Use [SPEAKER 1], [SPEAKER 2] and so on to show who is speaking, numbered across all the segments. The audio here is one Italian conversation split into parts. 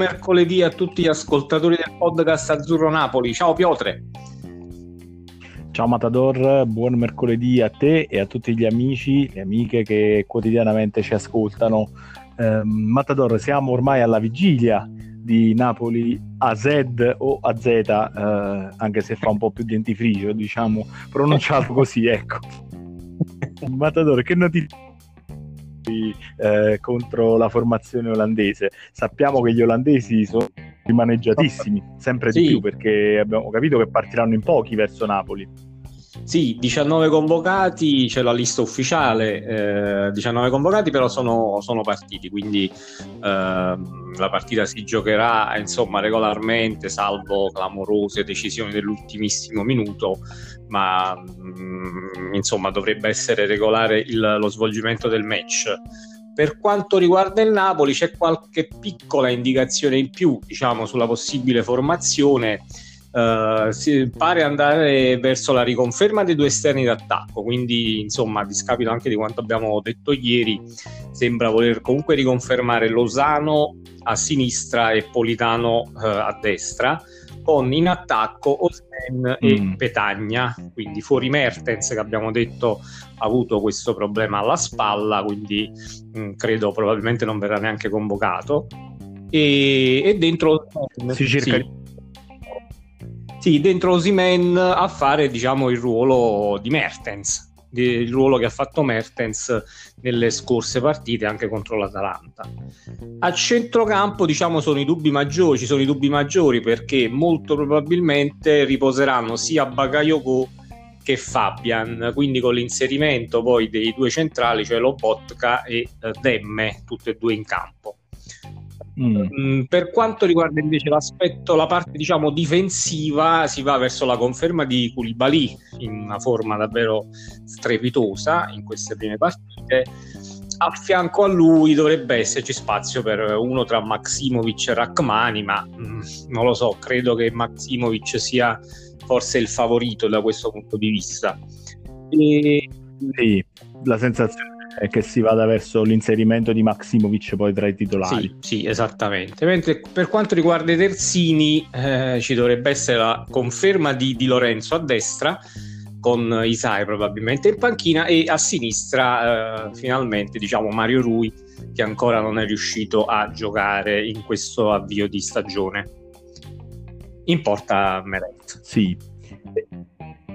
[SPEAKER 1] mercoledì a tutti gli ascoltatori del podcast Azzurro Napoli. Ciao Piotre.
[SPEAKER 2] Ciao Matador, buon mercoledì a te e a tutti gli amici e amiche che quotidianamente ci ascoltano. Eh, Matador, siamo ormai alla vigilia di Napoli AZ o AZ, eh, anche se fa un po' più dentifricio, diciamo, pronunciato così, ecco. Matador, che notizia eh, contro la formazione olandese? Sappiamo che gli olandesi sono rimaneggiatissimi, sempre sì. di più, perché abbiamo capito che partiranno in pochi verso Napoli.
[SPEAKER 1] Sì, 19 convocati, c'è la lista ufficiale, eh, 19 convocati però sono, sono partiti, quindi eh, la partita si giocherà insomma regolarmente, salvo clamorose decisioni dell'ultimissimo minuto, ma mh, mm, insomma dovrebbe essere regolare il, lo svolgimento del match. Per quanto riguarda il Napoli c'è qualche piccola indicazione in più diciamo, sulla possibile formazione. Uh, si pare andare verso la riconferma dei due esterni d'attacco, quindi insomma, a discapito anche di quanto abbiamo detto ieri, sembra voler comunque riconfermare Lozano a sinistra e Politano uh, a destra, con in attacco Osmen mm. e Petagna, quindi fuori Mertens che abbiamo detto ha avuto questo problema alla spalla, quindi mh, mm, credo probabilmente non verrà neanche convocato. E, e dentro
[SPEAKER 2] si cerca sì,
[SPEAKER 1] sì, dentro Osimen a fare diciamo il ruolo di Mertens, il ruolo che ha fatto Mertens nelle scorse partite anche contro l'Atalanta. A centrocampo diciamo sono i dubbi maggiori, ci sono i dubbi maggiori perché molto probabilmente riposeranno sia Bagayoko che Fabian, quindi con l'inserimento poi dei due centrali, cioè Lobotka e eh, Demme, tutte e due in campo. Mm. mm. Per quanto riguarda invece l'aspetto, la parte diciamo difensiva, si va verso la conferma di Koulibaly in una forma davvero strepitosa in queste prime partite. A fianco a lui dovrebbe esserci spazio per uno tra Maximovic e Rachmani, ma mm, non lo so, credo che Maximovic sia forse il favorito da questo punto di vista.
[SPEAKER 2] E... Sì, la sensazione e che si vada verso l'inserimento di Maximovic poi tra i titolari.
[SPEAKER 1] Sì, sì esattamente. Mentre per quanto riguarda i terzini, eh, ci dovrebbe essere la conferma di, di Lorenzo a destra con Isai probabilmente in panchina e a sinistra eh, finalmente diciamo Mario Rui che ancora non è riuscito a giocare in questo avvio di stagione. In porta Meret.
[SPEAKER 2] Sì,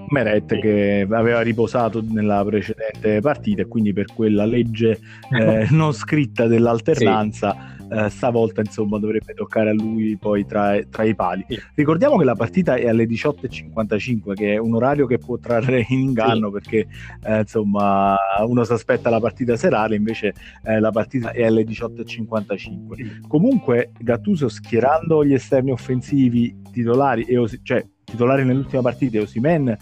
[SPEAKER 2] Meret che aveva riposato nella precedente partita e quindi per quella legge eh, non scritta dell'alternanza sì. eh, stavolta insomma dovrebbe toccare a lui poi tra, tra i pali. Sì. Ricordiamo che la partita è alle 18.55 che è un orario che può trarre in inganno sì. perché eh, insomma uno si aspetta la partita serale invece eh, la partita è alle 18.55. Comunque Gattuso schierando gli esterni offensivi titolari e cioè titolare nell'ultima partita Osimen eh,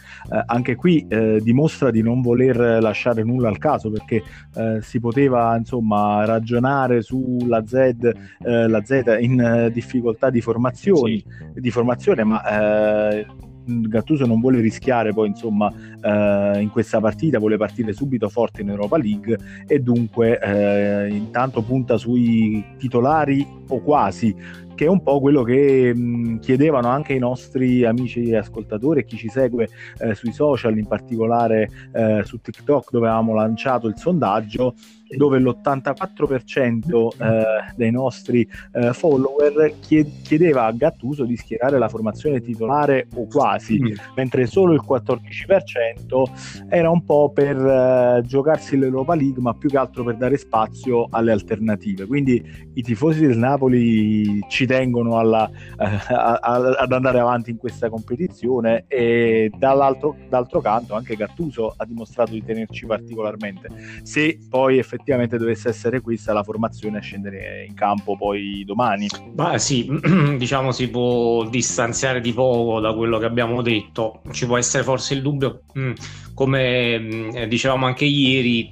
[SPEAKER 2] anche qui eh, dimostra di non voler lasciare nulla al caso perché eh, si poteva insomma ragionare sulla Z, eh, la Z in eh, difficoltà di sì. di formazione ma eh, Gattuso non vuole rischiare poi insomma eh, in questa partita vuole partire subito forte in Europa League e dunque eh, intanto punta sui titolari o quasi che è un po' quello che mh, chiedevano anche i nostri amici e ascoltatori e chi ci segue eh, sui social, in particolare eh, su TikTok dove avevamo lanciato il sondaggio dove l'84% eh, dei nostri eh, follower chiedeva a Gattuso di schierare la formazione titolare o quasi, mm. mentre solo il 14% era un po' per eh, giocarsi l'Europa League, ma più che altro per dare spazio alle alternative. Quindi i tifosi del Napoli ci tengono alla, eh, a, a, ad andare avanti in questa competizione e dall'altro d'altro canto anche Gattuso ha dimostrato di tenerci particolarmente. Se poi effettivamente dovesse essere questa la formazione a scendere in campo poi domani.
[SPEAKER 1] Beh sì, diciamo si può distanziare di poco da quello che abbiamo detto, ci può essere forse il dubbio, mm, come mm, dicevamo anche ieri,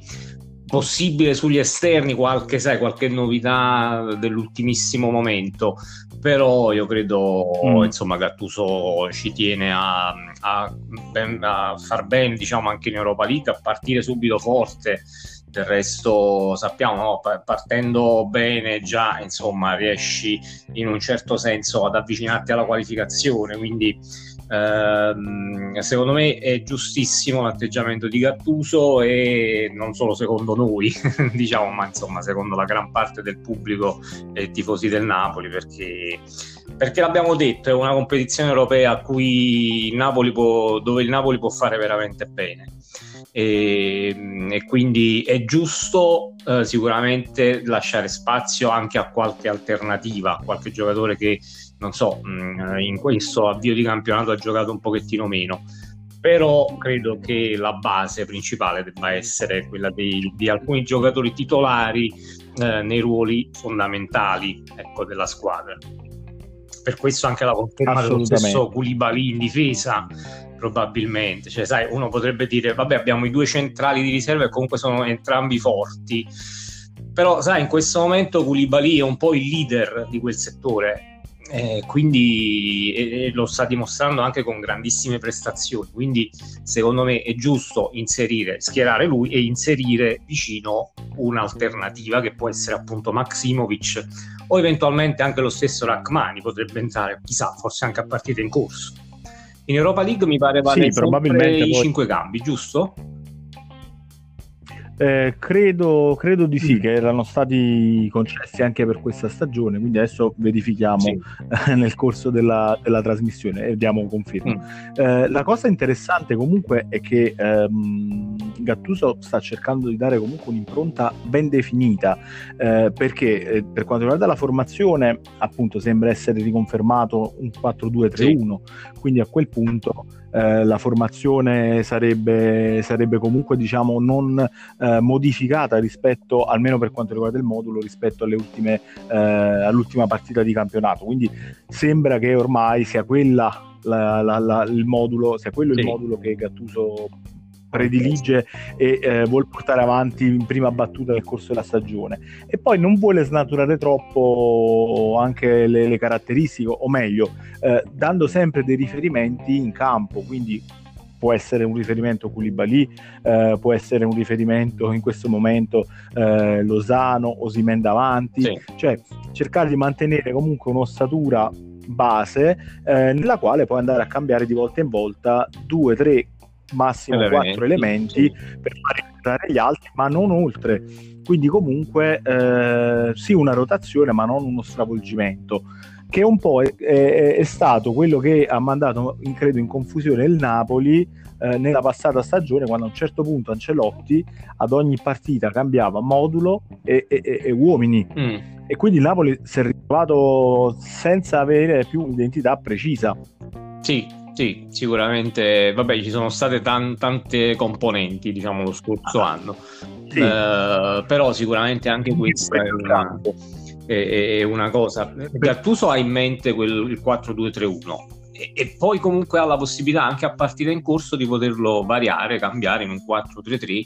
[SPEAKER 1] possibile sugli esterni qualche, sai, qualche novità dell'ultimissimo momento però io credo mm. insomma Gattuso ci tiene a, a, a, far bene diciamo anche in Europa League a partire subito forte del resto sappiamo, no? partendo bene già, insomma, riesci in un certo senso ad avvicinarti alla qualificazione, quindi ehm, secondo me è giustissimo l'atteggiamento di Gattuso e non solo secondo noi, diciamo, ma insomma secondo la gran parte del pubblico e tifosi del Napoli, perché, perché l'abbiamo detto, è una competizione europea cui il Napoli può, dove il Napoli può fare veramente bene. E, e quindi è giusto eh, sicuramente lasciare spazio anche a qualche alternativa, a qualche giocatore che non so, mh, in questo avvio di campionato ha giocato un pochettino meno però credo che la base principale debba essere quella dei, di alcuni giocatori titolari eh, nei ruoli fondamentali ecco, della squadra. Per questo anche la conferma dello stesso Koulibaly in difesa probabilmente. Cioè, sai, uno potrebbe dire, vabbè, abbiamo i due centrali di riserva e comunque sono entrambi forti. Però, sai, in questo momento Koulibaly è un po' il leader di quel settore. Eh, quindi e, e lo sta dimostrando anche con grandissime prestazioni. Quindi, secondo me, è giusto inserire, schierare lui e inserire vicino un'alternativa che può essere appunto Maximovic o eventualmente anche lo stesso Rachmani potrebbe entrare, chissà, forse anche a partita in corso. In Europa League mi pare vale sì, probabilmente i poi... 5 cambi, giusto?
[SPEAKER 2] Eh, credo, credo, di sì, mm. che erano stati concessi anche per questa stagione, quindi adesso verifichiamo sì. nel corso della, della, trasmissione e diamo conferma. Mm. Eh, la cosa interessante comunque è che ehm, Gattuso sta cercando di dare comunque un'impronta ben definita, eh, perché eh, per quanto riguarda la formazione, appunto sembra essere riconfermato un 4-2-3-1, sì. quindi a quel punto eh, la formazione sarebbe, sarebbe comunque diciamo non eh, modificata rispetto almeno per quanto riguarda il modulo rispetto alle ultime, eh, all'ultima partita di campionato quindi sembra che ormai sia quella la, la, la, il modulo sia quello sì. il modulo che Gattuso predilige e eh, vuole portare avanti in prima battuta nel corso della stagione e poi non vuole snaturare troppo anche le, le caratteristiche o meglio eh, dando sempre dei riferimenti in campo quindi può essere un riferimento Koulibaly, eh, può essere un riferimento in questo momento eh, Lozano, Osimen davanti, sì. cioè cercare di mantenere comunque un'ossatura base eh, nella quale puoi andare a cambiare di volta in volta due, tre, massimo elementi. quattro elementi per fare entrare gli altri, ma non oltre. Quindi comunque eh, sì una rotazione, ma non uno stravolgimento che un po' è, è, è stato quello che ha mandato, credo, in confusione il Napoli eh, nella passata stagione, quando a un certo punto Ancelotti ad ogni partita cambiava modulo e, e, e uomini. Mm. E quindi il Napoli si è ritrovato senza avere più un'identità precisa.
[SPEAKER 1] Sì, sì, sicuramente, vabbè, ci sono state tan- tante componenti, diciamo, lo scorso ah, anno, sì. eh, però sicuramente anche questa è una, è, è una, cosa. Gattuso ha in mente quel, il 4-2-3-1 e, e, poi comunque ha la possibilità anche a partita in corso di poterlo variare, cambiare in un 4-3-3,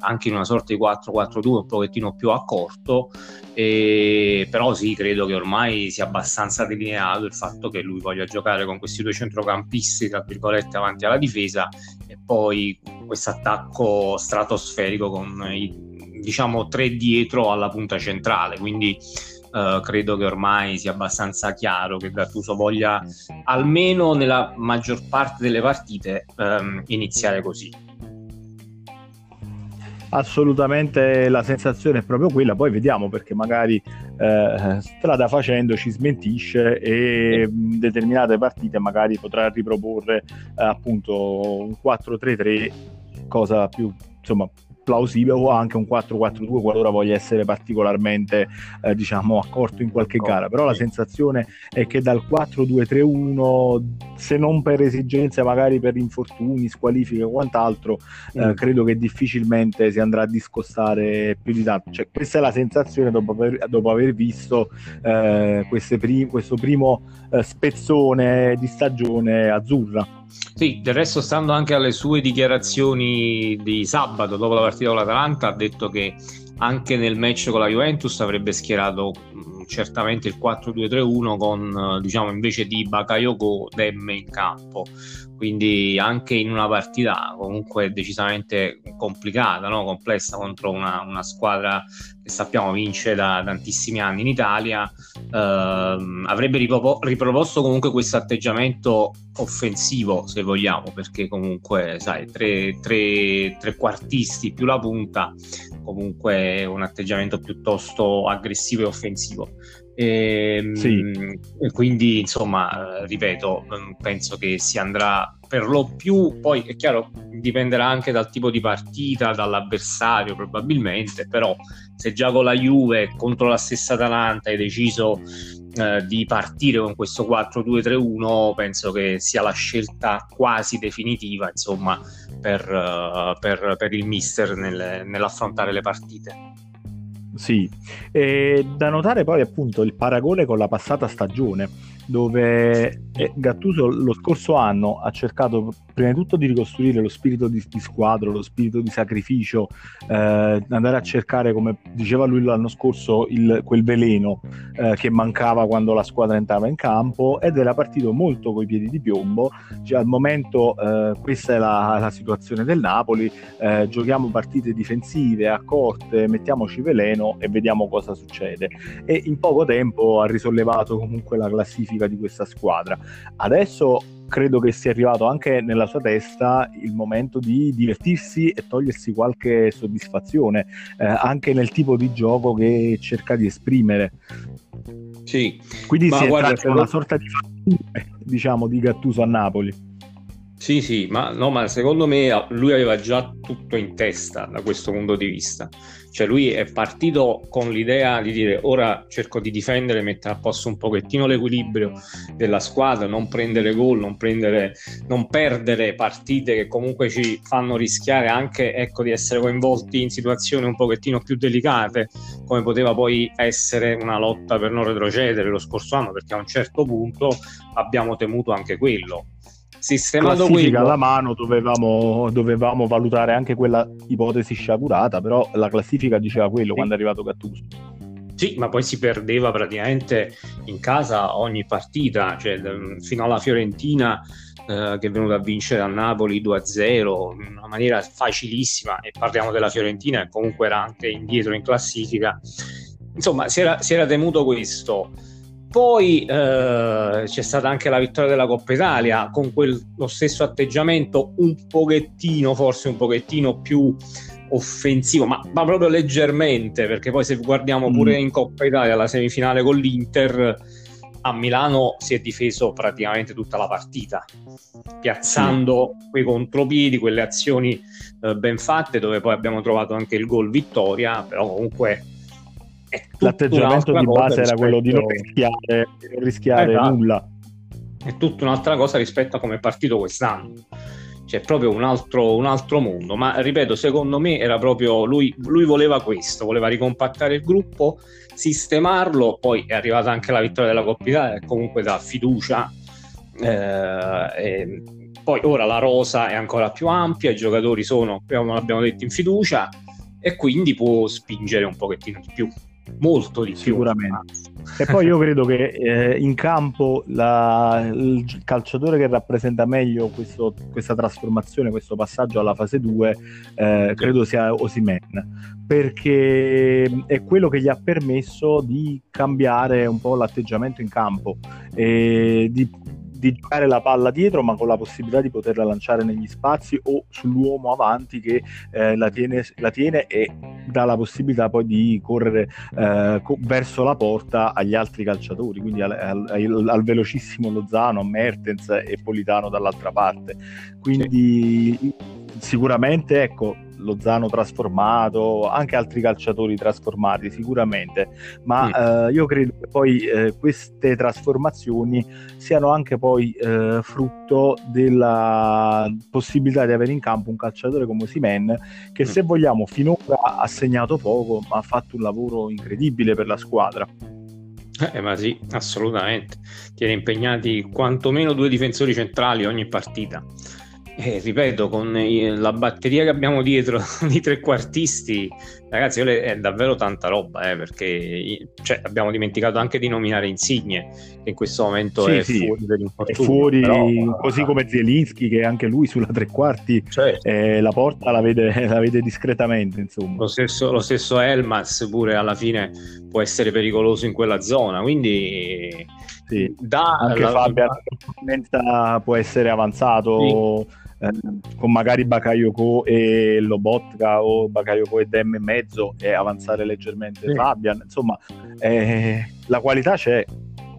[SPEAKER 1] anche in una sorta di 4-4-2 un pochettino più accorto, e, però sì, credo che ormai sia abbastanza delineato il fatto che lui voglia giocare con questi due centrocampisti, tra virgolette, avanti alla difesa e poi questo attacco stratosferico con i diciamo tre dietro alla punta centrale, quindi Uh, credo che ormai sia abbastanza chiaro che Gattuso voglia almeno nella maggior parte delle partite um, iniziare così.
[SPEAKER 2] Assolutamente la sensazione è proprio quella, poi vediamo perché magari eh, strada facendo ci smentisce e in determinate partite magari potrà riproporre eh, appunto un 4-3-3, cosa più insomma plausibile o anche un 4-4-2 qualora voglia essere particolarmente eh, diciamo accorto in qualche gara. Però la sensazione è che dal 4-2-3-1 se non per esigenze magari per infortuni squalifiche o quant'altro eh, mm. credo che difficilmente si andrà a discostare più di tanto. Cioè, questa è la sensazione dopo aver, dopo aver visto eh, prim- questo primo eh, spezzone di stagione azzurra
[SPEAKER 1] sì, del resto stando anche alle sue dichiarazioni di sabato dopo la partita con l'Atalanta ha detto che anche nel match con la Juventus avrebbe schierato certamente il 4-2-3-1 con diciamo invece di Bakayoko Demme in campo quindi anche in una partita comunque decisamente complicata, no? complessa contro una, una, squadra che sappiamo vince da tantissimi anni in Italia, ehm, avrebbe ripropo- riproposto comunque questo atteggiamento offensivo se vogliamo, perché comunque sai, tre, tre, tre quartisti più la punta, comunque un atteggiamento piuttosto aggressivo e offensivo. E, ehm, sì. e quindi insomma ripeto penso che si andrà per lo più poi è chiaro dipenderà anche dal tipo di partita dall'avversario probabilmente però se già con la Juve contro la stessa Atalanta hai deciso eh, di partire con questo 4-2-3-1 penso che sia la scelta quasi definitiva insomma per, uh, per, per il mister nel, nell'affrontare le partite
[SPEAKER 2] sì, e da notare poi appunto il paragone con la passata stagione dove eh, Gattuso lo scorso anno ha cercato prima di tutto di ricostruire lo spirito di, di squadra, lo spirito di sacrificio, eh, andare a cercare, come diceva lui l'anno scorso, il, quel veleno eh, che mancava quando la squadra entrava in campo ed era partito molto coi piedi di piombo. Cioè, al momento eh, questa è la, la, situazione del Napoli, eh, giochiamo partite difensive a corte, mettiamoci veleno e vediamo cosa succede. E in poco tempo ha risollevato comunque la classifica classifica di questa squadra. Adesso credo che sia arrivato anche nella sua testa il momento di divertirsi e togliersi qualche soddisfazione, eh, anche nel tipo di gioco che cerca di esprimere.
[SPEAKER 1] Sì.
[SPEAKER 2] Quindi ma si guarda, è una sorta di diciamo di Gattuso a Napoli.
[SPEAKER 1] Sì, sì, ma, no, ma secondo me lui aveva già tutto in testa da questo punto di vista. Cioè lui è partito con l'idea di dire ora cerco di difendere, mettere a posto un pochettino l'equilibrio della squadra, non prendere gol, non, prendere, non perdere partite che comunque ci fanno rischiare anche ecco, di essere coinvolti in situazioni un pochettino più delicate, come poteva poi essere una lotta per non retrocedere lo scorso anno, perché a un certo punto abbiamo temuto anche quello
[SPEAKER 2] sistemato quello alla mano dovevamo, dovevamo, valutare anche quella ipotesi sciagurata però la classifica diceva quello sì. quando è arrivato Gattuso
[SPEAKER 1] sì, ma poi si perdeva praticamente in casa ogni partita, cioè, fino alla Fiorentina eh, che è venuta a vincere a Napoli 2-0 in una maniera facilissima e parliamo della Fiorentina che comunque era anche indietro in classifica. Insomma, si era, si era temuto questo. Poi eh, c'è stata anche la vittoria della Coppa Italia con quel, lo stesso atteggiamento un pochettino, forse un pochettino più offensivo, ma, ma proprio leggermente, perché poi se guardiamo mm. pure in Coppa Italia la semifinale con l'Inter, a Milano si è difeso praticamente tutta la partita, piazzando sì. quei contropiedi, quelle azioni eh, ben fatte, dove poi abbiamo trovato anche il gol vittoria, però comunque
[SPEAKER 2] l'atteggiamento di base era quello di non rischiare, non rischiare esatto. nulla.
[SPEAKER 1] È tutta un'altra cosa rispetto a come è partito quest'anno. C'è proprio un altro, un altro mondo. Ma ripeto, secondo me era proprio lui, lui voleva questo, voleva ricompattare il gruppo, sistemarlo. Poi è arrivata anche la vittoria della Coppa Italia, comunque dà fiducia. Eh, poi ora la rosa è ancora più ampia, i giocatori sono, come abbiamo detto, in fiducia e quindi può spingere un pochettino di più molto di
[SPEAKER 2] sicuramente. E poi io credo che eh, in campo la, il calciatore che rappresenta meglio questo, questa trasformazione, questo passaggio alla fase 2, eh, credo sia Osimen, perché è quello che gli ha permesso di cambiare un po' l'atteggiamento in campo e di di giocare la palla dietro, ma con la possibilità di poterla lanciare negli spazi o sull'uomo avanti che eh, la, tiene, la, tiene, e dà la possibilità poi di correre eh, co- verso la porta agli altri calciatori, quindi al, al, al, velocissimo Lozano, Mertens e Politano dall'altra parte. Quindi sì. sicuramente ecco Lozano trasformato, anche altri calciatori trasformati sicuramente, ma mm. eh, io credo che poi eh, queste trasformazioni siano anche poi eh, frutto della possibilità di avere in campo un calciatore come Simen che mm. se vogliamo finora ha segnato poco ma ha fatto un lavoro incredibile per la squadra.
[SPEAKER 1] Eh, ma sì, assolutamente. Tiene impegnati quantomeno due difensori centrali ogni partita eh, ripeto, con la batteria che abbiamo dietro di trequartisti, ragazzi, è davvero tanta roba, eh, perché cioè, abbiamo dimenticato anche di nominare Insigne, che in questo momento sì, è sì, fuori
[SPEAKER 2] È fuori, però, così come Zielinski, che anche lui sulla tre quarti certo. eh, la porta la vede, la vede discretamente. Insomma.
[SPEAKER 1] Lo, stesso, lo stesso Elmas pure alla fine può essere pericoloso in quella zona, quindi...
[SPEAKER 2] Sì. Da anche la... Fabian può essere avanzato sì eh, con magari Bakayoko e Lobotka o Bakayoko e Dem e mezzo e avanzare leggermente sì. Fabian insomma eh, la qualità c'è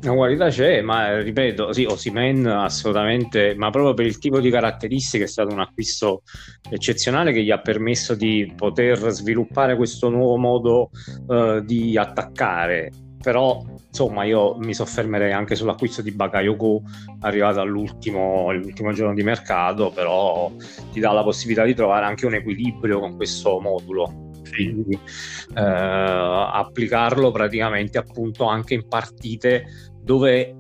[SPEAKER 1] la qualità c'è, ma ripeto, sì, Osimen assolutamente, ma proprio per il tipo di caratteristiche è stato un acquisto eccezionale che gli ha permesso di poter sviluppare questo nuovo modo uh, di attaccare. Però insomma io mi soffermerei anche sull'acquisto di Bakayoko arrivato all'ultimo giorno di mercato però ti dà la possibilità di trovare anche un equilibrio con questo modulo quindi eh, applicarlo praticamente appunto anche in partite dove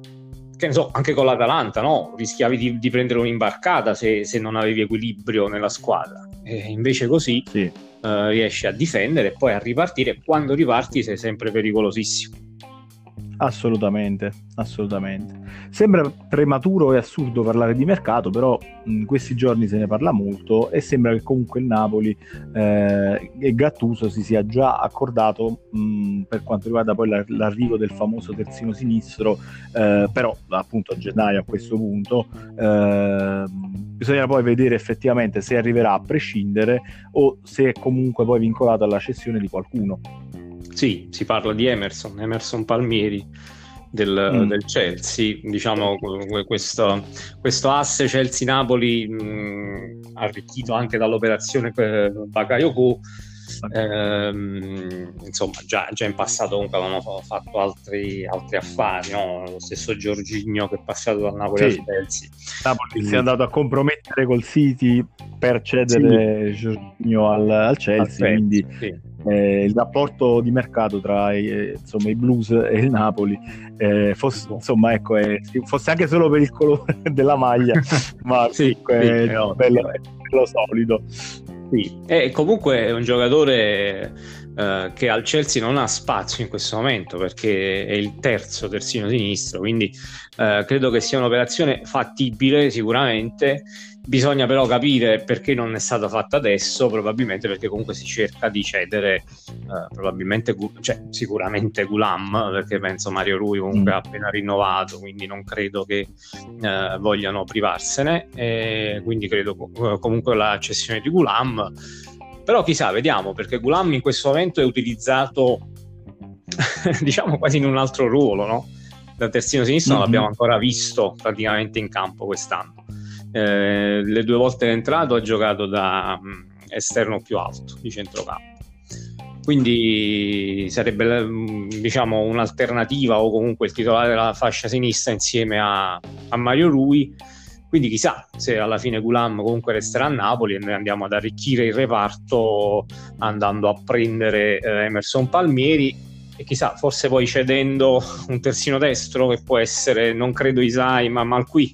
[SPEAKER 1] che ne so, anche con l'Atalanta, no? rischiavi di, di prendere un'imbarcata se, se, non avevi equilibrio nella squadra. E invece così sì. eh, riesci a difendere e poi a ripartire. Quando riparti sei sempre pericolosissimo.
[SPEAKER 2] Assolutamente, assolutamente. Sembra prematuro e assurdo parlare di mercato, però in questi giorni se ne parla molto e sembra che comunque il Napoli eh, e Gattuso si sia già accordato mh, per quanto riguarda poi l'arrivo del famoso terzino sinistro, eh, però appunto a gennaio a questo punto eh, bisogna poi vedere effettivamente se arriverà a prescindere o se è comunque poi vincolato alla cessione di qualcuno.
[SPEAKER 1] Sì, si parla di Emerson, Emerson Palmieri del, mm. del Chelsea, diciamo questo, questo asse Chelsea-Napoli arricchito anche dall'operazione Bakayoko ehm, insomma già, già, in passato comunque avevano fatto altri, altri affari no? lo stesso Giorginio che è passato dal Napoli sì. al Chelsea
[SPEAKER 2] Napoli si è andato a compromettere col City per cedere sì. Giorginio al, al Chelsea al quindi sì eh, il rapporto di mercato tra eh, insomma, i blues e il Napoli eh, fosse, insomma, ecco, fosse anche solo per il colore della maglia, ma sì, sì, è, bello, bello solido.
[SPEAKER 1] Sì. E comunque è un giocatore eh, che al Chelsea non ha spazio in questo momento perché è il terzo terzino sinistro, quindi eh, credo che sia un'operazione fattibile sicuramente Bisogna però capire perché non è stata fatta adesso, probabilmente perché comunque si cerca di cedere, eh, probabilmente, cioè, sicuramente Gulam, perché penso Mario Rui comunque mm. ha appena rinnovato, quindi non credo che eh, vogliano privarsene, e quindi credo comunque la cessione di Gulam. Però chissà, vediamo, perché Gulam in questo momento è utilizzato, diciamo, quasi in un altro ruolo, no? Da terzino sinistro mm-hmm. non l'abbiamo ancora visto praticamente in campo quest'anno eh, le due volte che è entrato ha giocato da mh, mm, esterno più alto di centrocampo. Quindi sarebbe mm, diciamo un'alternativa o comunque il titolare della fascia sinistra insieme a, a Mario Rui. Quindi chissà se alla fine Gulam comunque resterà a Napoli e noi andiamo ad arricchire il reparto andando a prendere eh, Emerson Palmieri e chissà, forse poi cedendo un terzino destro che può essere, non credo Isai, ma Malqui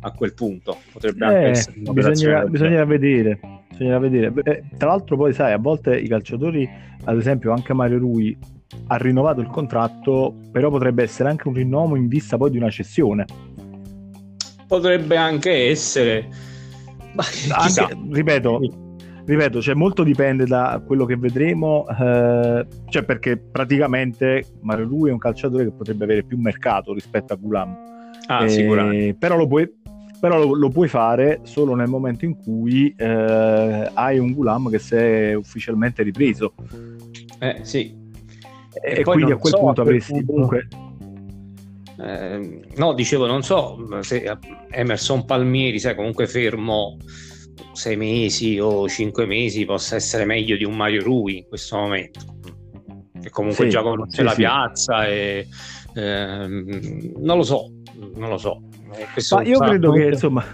[SPEAKER 1] a quel punto. Potrebbe eh, anche essere
[SPEAKER 2] bisognerà, bisognerà vedere. Bisognerà vedere. Beh, tra l'altro, poi sai, a volte i calciatori, ad esempio, anche Mario Rui ha rinnovato il contratto, però potrebbe essere anche un rinnovo in vista poi di una cessione.
[SPEAKER 1] Potrebbe anche essere.
[SPEAKER 2] Anche, ripeto, ripeto, cioè molto dipende da quello che vedremo, eh, cioè perché praticamente Mario Rui è un calciatore che potrebbe avere più mercato rispetto a Gulam.
[SPEAKER 1] Ah, eh,
[SPEAKER 2] però lo puoi, però lo, lo, puoi fare solo nel momento in cui eh, hai un Gulam che si è ufficialmente ripreso.
[SPEAKER 1] Eh sì.
[SPEAKER 2] E, e quindi a quel so, punto avresti punto... comunque...
[SPEAKER 1] Eh, no, dicevo, non so se Emerson Palmieri, sai, comunque fermo sei mesi o cinque mesi possa essere meglio di un Mario Rui in questo momento. Che comunque sì, già conosce sì, la sì. piazza e ehm, non lo so, non lo so.
[SPEAKER 2] Eh, Ma io credo che insomma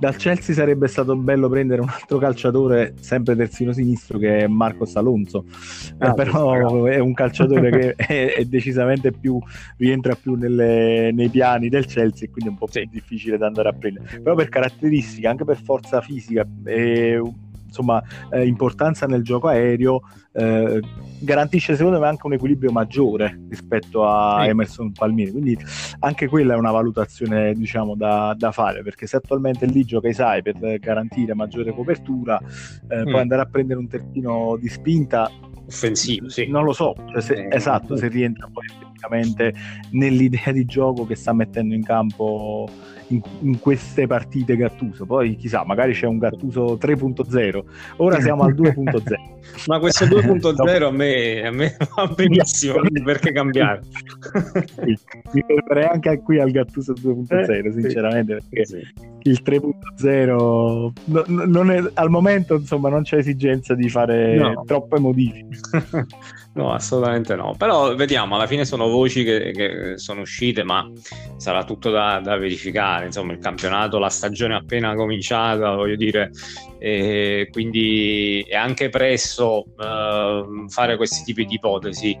[SPEAKER 2] dal Chelsea sarebbe stato bello prendere un altro calciatore, sempre terzino sinistro, che è Marcos Alonso, eh, ah, eh, però è un calciatore che è, è, decisamente più, rientra più nelle, nei piani del Chelsea e quindi è un po' più difficile da andare a prendere. Però per caratteristiche, anche per forza fisica, è, insomma, eh, importanza nel gioco aereo, eh, garantisce secondo me anche un equilibrio maggiore rispetto a sì. Emerson Palmieri. Quindi anche quella è una valutazione diciamo, da, da, fare, perché se attualmente lì gioca Isai per garantire maggiore copertura, eh, mm. poi andare a prendere un terzino di spinta
[SPEAKER 1] offensivo, sì.
[SPEAKER 2] Non lo so, cioè se, eh, esatto, se rientra poi effettivamente nell'idea di gioco che sta mettendo in campo in, in, queste partite Gattuso. Poi chissà, magari c'è un Gattuso 3.0. Ora siamo al 2.0.
[SPEAKER 1] Ma questo 2.0 a me, a me va benissimo, perché cambiare?
[SPEAKER 2] sì, mi fermerei anche qui al Gattuso 2.0, eh, sinceramente, perché sì. Il 3.0 no, è, al momento insomma non c'è esigenza di fare no. troppe modifiche.
[SPEAKER 1] No, assolutamente no. Però vediamo, alla fine sono voci che, che sono uscite, ma sarà tutto da, da, verificare. Insomma, il campionato, la stagione è appena cominciata, voglio dire, e quindi è anche presto uh, fare questi tipi di ipotesi.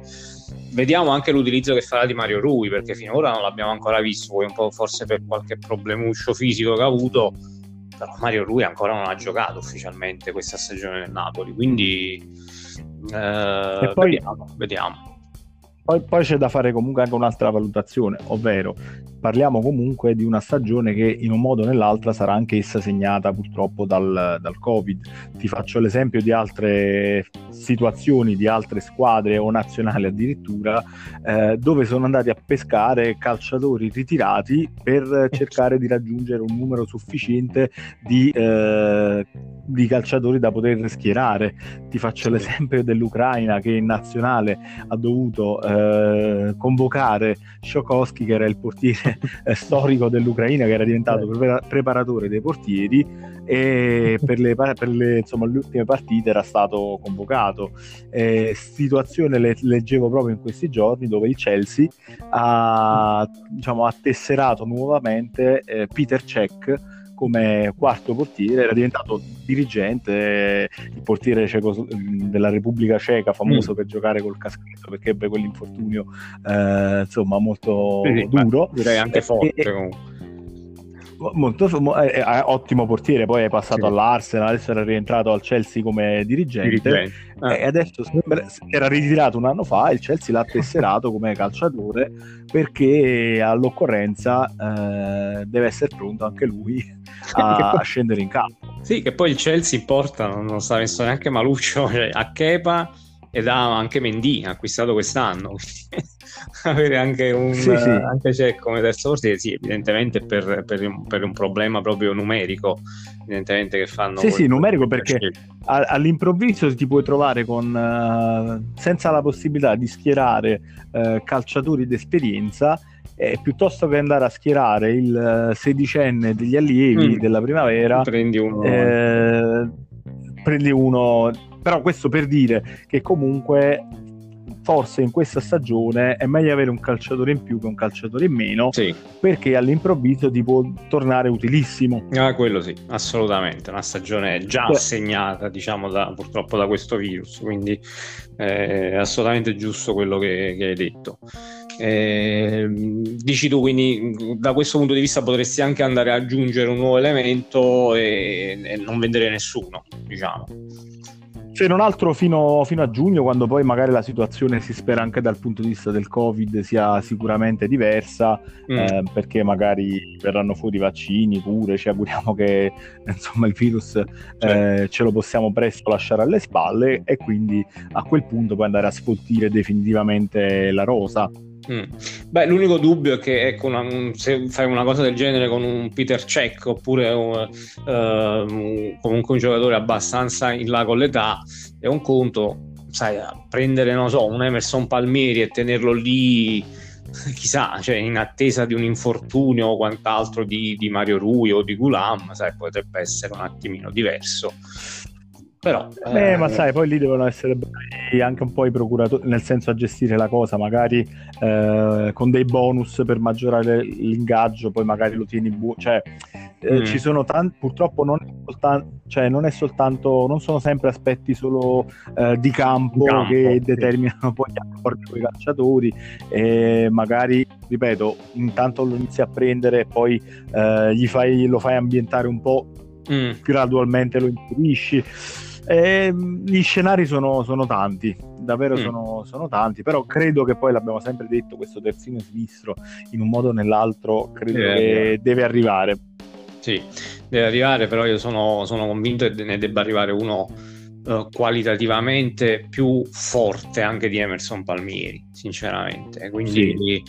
[SPEAKER 1] Vediamo anche l'utilizzo che farà di Mario Rui, perché finora non l'abbiamo ancora visto, poi un po' forse per qualche problemuccio fisico che ha avuto, però Mario Rui ancora non ha giocato ufficialmente questa stagione nel Napoli, quindi eh, poi, vediamo, vediamo.
[SPEAKER 2] Poi, poi, c'è da fare comunque anche un'altra valutazione, ovvero parliamo comunque di una stagione che in un modo o nell'altro sarà anche essa segnata purtroppo dal, dal Covid. Ti faccio l'esempio di altre situazioni, di altre squadre o nazionali addirittura, eh, dove sono andati a pescare calciatori ritirati per cercare di raggiungere un numero sufficiente di, eh, di calciatori da poter schierare. Ti faccio l'esempio dell'Ucraina che in nazionale ha dovuto eh, convocare Sciokowski, che era il portiere eh, storico dell'Ucraina che era diventato pre- preparatore dei portieri e per le, per le, insomma, le ultime partite era stato convocato. Eh, situazione le, leggevo proprio in questi giorni dove il Chelsea ha, diciamo, ha tesserato nuovamente eh, Peter Cech come quarto portiere, era diventato dirigente, il portiere ceco, della Repubblica Ceca, famoso mm. per giocare col caschetto perché ebbe quell'infortunio eh, insomma molto sì, duro.
[SPEAKER 1] Direi anche forte e, comunque
[SPEAKER 2] molto eh, eh, ottimo portiere, poi è passato sì. all'Arsenal, adesso era rientrato al Chelsea come dirigente, dirigente. Ah. e adesso era ritirato un anno fa, il Chelsea l'ha tesserato come calciatore perché all'occorrenza eh, deve essere pronto anche lui a, a, scendere in campo.
[SPEAKER 1] Sì, che poi il Chelsea porta, non sta messo neanche Maluccio, cioè, a Kepa ed ha anche Mendy acquistato quest'anno avere anche un sì, sì. anche c'è come terzo portiere sì evidentemente per, per, un, per, un, problema proprio numerico evidentemente che fanno
[SPEAKER 2] sì sì numerico perché all'improvviso ti puoi trovare con uh, senza la possibilità di schierare uh, calciatori d'esperienza eh, piuttosto che andare a schierare il sedicenne degli allievi mm. della primavera
[SPEAKER 1] prendi uno
[SPEAKER 2] eh, prendi uno però questo per dire che comunque forse in questa stagione è meglio avere un calciatore in più che un calciatore in meno
[SPEAKER 1] sì.
[SPEAKER 2] perché all'improvviso ti può tornare utilissimo
[SPEAKER 1] ah quello sì assolutamente una stagione già Beh. segnata diciamo da, purtroppo da questo virus quindi eh, è assolutamente giusto quello che, che hai detto eh, dici tu quindi da questo punto di vista potresti anche andare ad aggiungere un nuovo elemento e, e non vendere nessuno diciamo
[SPEAKER 2] se non altro fino, fino, a giugno, quando poi magari la situazione si spera anche dal punto di vista del Covid sia sicuramente diversa, mm. eh, perché magari verranno fuori i vaccini pure, ci auguriamo che insomma il virus certo. eh, ce lo possiamo presto lasciare alle spalle e quindi a quel punto puoi andare a sfoltire definitivamente la rosa.
[SPEAKER 1] Mm. Beh, l'unico dubbio è che ecco, una, se fai una cosa del genere con un Peter Cech oppure un, uh, comunque un giocatore abbastanza in là con l'età, è un conto, sai, prendere, non so, un Emerson Palmieri e tenerlo lì, chissà, cioè in attesa di un infortunio o quant'altro di, di Mario Rui o di Gulam, sai, potrebbe essere un attimino diverso. Però,
[SPEAKER 2] eh, eh, ma sai, poi lì devono essere bravi anche un po' i procuratori, nel senso a gestire la cosa, magari eh, con dei bonus per maggiorare l'ingaggio, poi magari lo tieni buono, cioè eh, mm. ci sono tanti, purtroppo non è, soltanto, cioè non è soltanto, non sono sempre aspetti solo eh, di campo, campo che sì. determinano poi gli accordi con i calciatori e magari, ripeto, intanto lo inizi a prendere e poi eh, gli fai, lo fai ambientare un po', mm. gradualmente lo inserisci. E, gli scenari sono, sono tanti, davvero mm. sono, sono, tanti, però credo che poi l'abbiamo sempre detto, questo terzino sinistro in un modo o nell'altro credo deve che arrivare. deve arrivare.
[SPEAKER 1] Sì, deve arrivare, però io sono, sono convinto che ne debba arrivare uno uh, qualitativamente più forte anche di Emerson Palmieri, sinceramente. Quindi sì.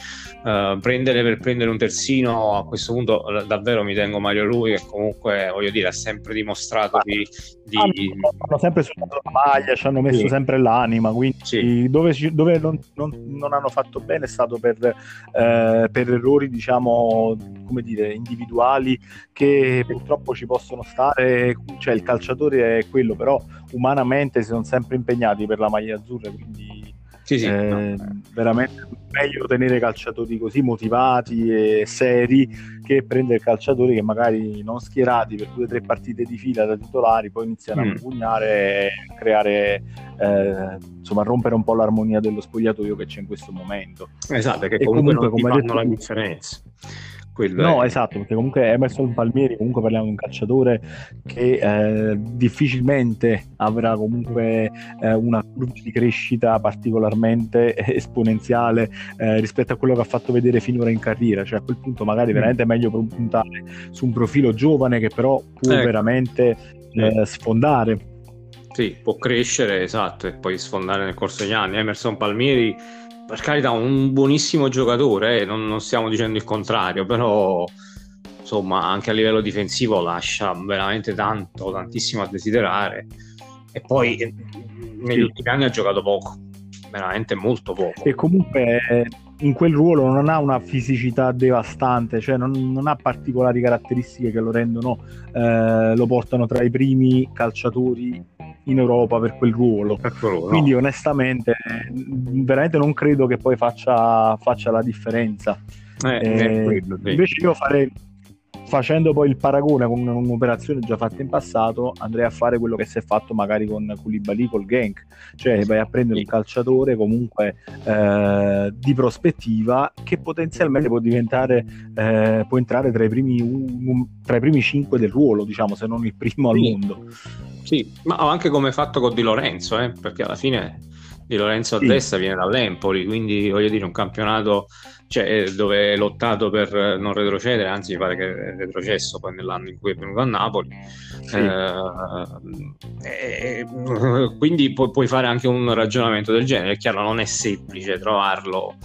[SPEAKER 1] uh, prendere per prendere un terzino a questo punto davvero mi tengo Mario Lui che comunque voglio dire ha sempre dimostrato di, di...
[SPEAKER 2] Hanno, hanno, sempre suonato la maglia, ci hanno messo sì. sempre l'anima, quindi sì. dove, dove non, non, non, hanno fatto bene è stato per, eh, per errori diciamo come dire individuali che purtroppo ci possono stare, cioè il calciatore è quello, però umanamente si sono sempre impegnati per la maglia azzurra, quindi sì, sì, eh, no. veramente meglio tenere calciatori così motivati e seri che prendere calciatori che magari non schierati per due o tre partite di fila da titolari poi iniziano mm. a pugnare e creare eh, insomma rompere un po' l'armonia dello spogliatoio che c'è in questo momento
[SPEAKER 1] esatto che comunque, comunque come fanno detto, la differenza
[SPEAKER 2] no, è... esatto, perché comunque Emerson Palmieri, comunque parliamo di un calciatore che eh, difficilmente avrà comunque eh, una curva di crescita particolarmente esponenziale eh, rispetto a quello che ha fatto vedere finora in carriera, cioè a quel punto magari mm. veramente è meglio puntare su un profilo giovane che però può ecco. veramente eh, sfondare.
[SPEAKER 1] Sì, può crescere, esatto, e poi sfondare nel corso degli anni. Emerson Palmieri per carità, un buonissimo giocatore, eh, non, non, stiamo dicendo il contrario, però insomma anche a livello difensivo lascia veramente tanto, tantissimo a desiderare. E poi eh, negli sì. ultimi anni ha giocato poco, veramente molto poco.
[SPEAKER 2] E comunque in quel ruolo non ha una fisicità devastante, cioè non, non ha particolari caratteristiche che lo rendono, eh, lo portano tra i primi calciatori in Europa per quel ruolo. Eccolo, Quindi onestamente veramente non credo che poi faccia, faccia la differenza. Eh, eh, quello, sì. Invece io farei facendo poi il paragone con un'operazione già fatta in passato, andrei a fare quello che si è fatto magari con Koulibaly col Genk, cioè vai a prendere un calciatore comunque eh, di prospettiva che potenzialmente può diventare, eh, può entrare tra i, primi, un, tra i primi cinque del ruolo, diciamo, se non il primo al sì. mondo.
[SPEAKER 1] Sì, ma anche come fatto con Di Lorenzo, eh, perché alla fine Di Lorenzo a sì. destra viene dall'Empoli, quindi voglio dire un campionato cioè, eh, dove è lottato per non retrocedere, anzi mi pare che è retrocesso poi nell'anno in cui è venuto a Napoli. Sì. Eh, eh, quindi pu- puoi fare anche un ragionamento del genere. È chiaro, non è semplice trovarlo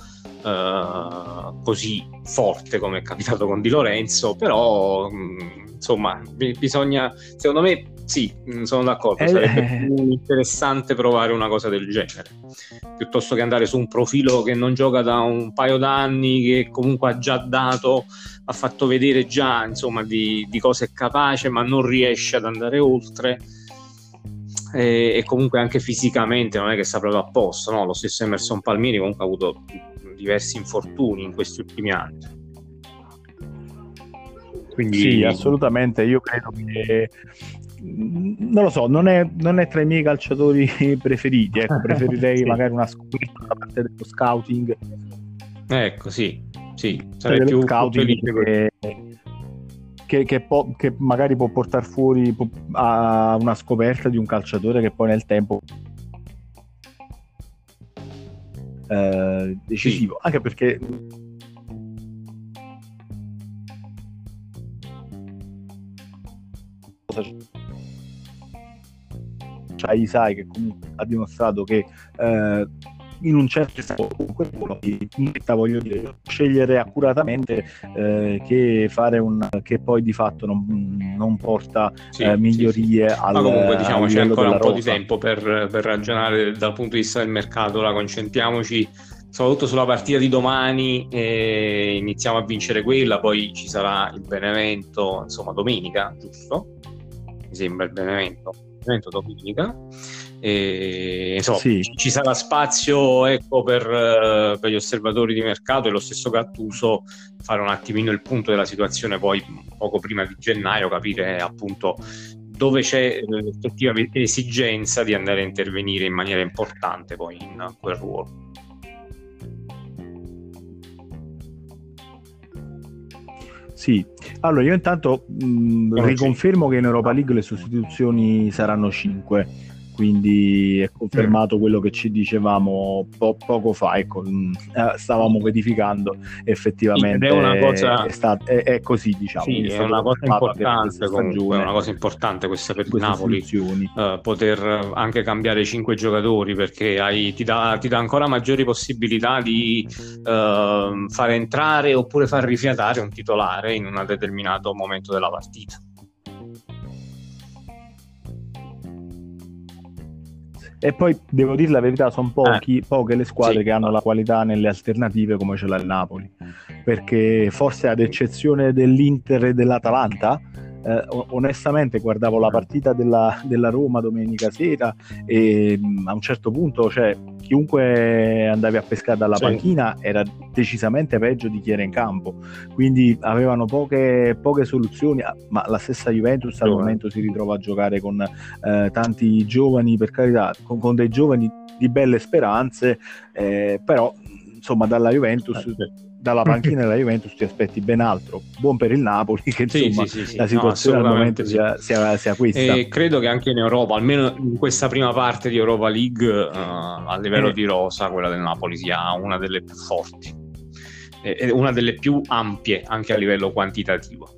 [SPEAKER 1] eh, così forte come è capitato con Di Lorenzo, però mh, insomma, bisogna, secondo me sì, mm, sono d'accordo, eh, sarebbe più interessante provare una cosa del genere, piuttosto che andare su un profilo che non gioca da un paio d'anni, che comunque ha già dato, ha fatto vedere già insomma di, di cose capace, ma non riesce ad andare oltre. E, e, comunque anche fisicamente non è che sta proprio a posto, no? lo stesso Emerson Palmieri comunque ha avuto diversi infortuni in questi ultimi anni.
[SPEAKER 2] Quindi... Sì, assolutamente. Io credo che non lo so, non è, non è tra i miei calciatori preferiti. Ecco, preferirei sì. magari una scoperta da parte dello scouting.
[SPEAKER 1] Ecco, sì, sì, sarei più
[SPEAKER 2] scouting che, che, che, po- che, magari può portare fuori a una scoperta di un calciatore che poi nel tempo eh, decisivo. Sì. Anche perché cioè sai che comunque ha dimostrato che eh, in un certo senso comunque voglio dire scegliere accuratamente eh, che fare un che poi di fatto non, non porta sì, eh, migliorie sì, sì. al ma
[SPEAKER 1] comunque diciamo c'è ancora un po' di tempo per, per, ragionare dal punto di vista del mercato. Ora concentriamoci soprattutto sulla partita di domani e iniziamo a vincere quella. Poi ci sarà il Benevento insomma domenica giusto? Mi sembra il Benevento domenica E, insomma, sì. ci sarà spazio ecco, per, eh, per, gli osservatori di mercato e lo stesso Gattuso fare un attimino il punto della situazione poi poco prima di gennaio, capire appunto dove c'è l'effettiva esigenza di andare a intervenire in maniera importante poi in quel ruolo.
[SPEAKER 2] Sì, allora io intanto mh, riconfermo che in Europa League le sostituzioni saranno 5 quindi è confermato quello che ci dicevamo po- poco fa, ecco, mm, eh, stavamo verificando effettivamente
[SPEAKER 1] è, una cosa...
[SPEAKER 2] è, stat- è, è così diciamo.
[SPEAKER 1] Sì, è, una cosa importante comunque, è una cosa importante questa per il Napoli, uh, poter anche cambiare cinque giocatori perché hai, ti, dà, ti, dà, ancora maggiori possibilità di uh, far entrare oppure far rifiatare un titolare in un determinato momento della partita.
[SPEAKER 2] E poi devo dire la verità, sono pochi, eh. poche le squadre sì. che hanno la qualità nelle alternative come ce l'ha il Napoli. Perché forse ad eccezione dell'Inter e dell'Atalanta, eh, onestamente guardavo la partita della, della, Roma domenica sera e a un certo punto, cioè, chiunque andavi a pescare dalla sì. panchina era decisamente peggio di chi era in campo. Quindi avevano poche, poche soluzioni, ah, ma la stessa Juventus al momento si ritrova a giocare con eh, tanti giovani, per carità, con, con, dei giovani di belle speranze, eh, però insomma dalla Juventus eh, dalla panchina della Juventus ti aspetti ben altro. Buon per il Napoli, che insomma sì, sì, sì, la situazione no, al momento sia, sia, sia, questa.
[SPEAKER 1] E credo che anche in Europa, almeno in questa prima parte di Europa League, uh, a livello eh. di rosa, quella del Napoli sia una delle più forti e una delle più ampie anche a livello quantitativo.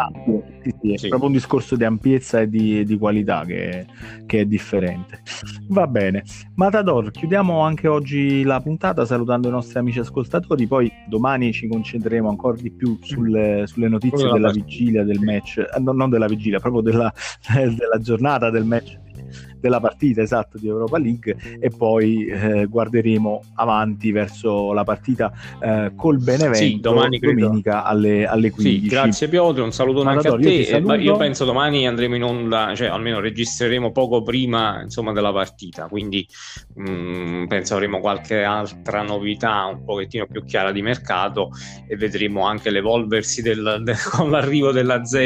[SPEAKER 2] Ah, sì, sì, è sì. proprio un discorso di ampiezza e di, di qualità che, che, è differente. Va bene, Matador, chiudiamo anche oggi la puntata salutando i nostri amici ascoltatori, poi domani ci concentreremo ancora di più sulle, sulle notizie della vigilia del match, eh, no, non della vigilia, proprio della, della giornata del match della partita esatto di Europa League e poi eh, guarderemo avanti verso la partita eh, col Benevento sì, domani, domenica alle, alle 15.
[SPEAKER 1] Sì, grazie Piotr, un saluto anche a te. Io, io, penso domani andremo in onda, cioè almeno registreremo poco prima insomma, della partita, quindi mh, mm, penso avremo qualche altra novità un pochettino più chiara di mercato e vedremo anche l'evolversi del, del, con l'arrivo della Z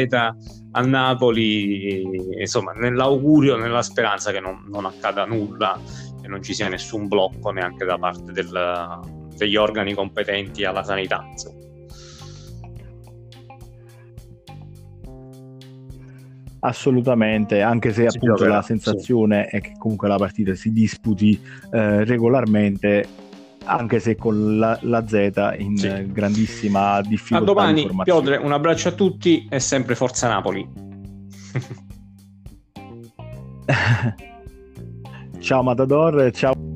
[SPEAKER 1] a Napoli, insomma, nell'augurio, nella speranza che non, non accada nulla e non ci sia nessun blocco neanche da parte del, degli organi competenti alla sanità. Insomma.
[SPEAKER 2] Assolutamente, anche se sì, appunto la sensazione sì. è che comunque la partita si disputi eh, regolarmente anche se con la, la Z in sì. grandissima difficoltà.
[SPEAKER 1] A domani, Piotr, un abbraccio a tutti e sempre Forza Napoli.
[SPEAKER 2] ciao Matador, ciao.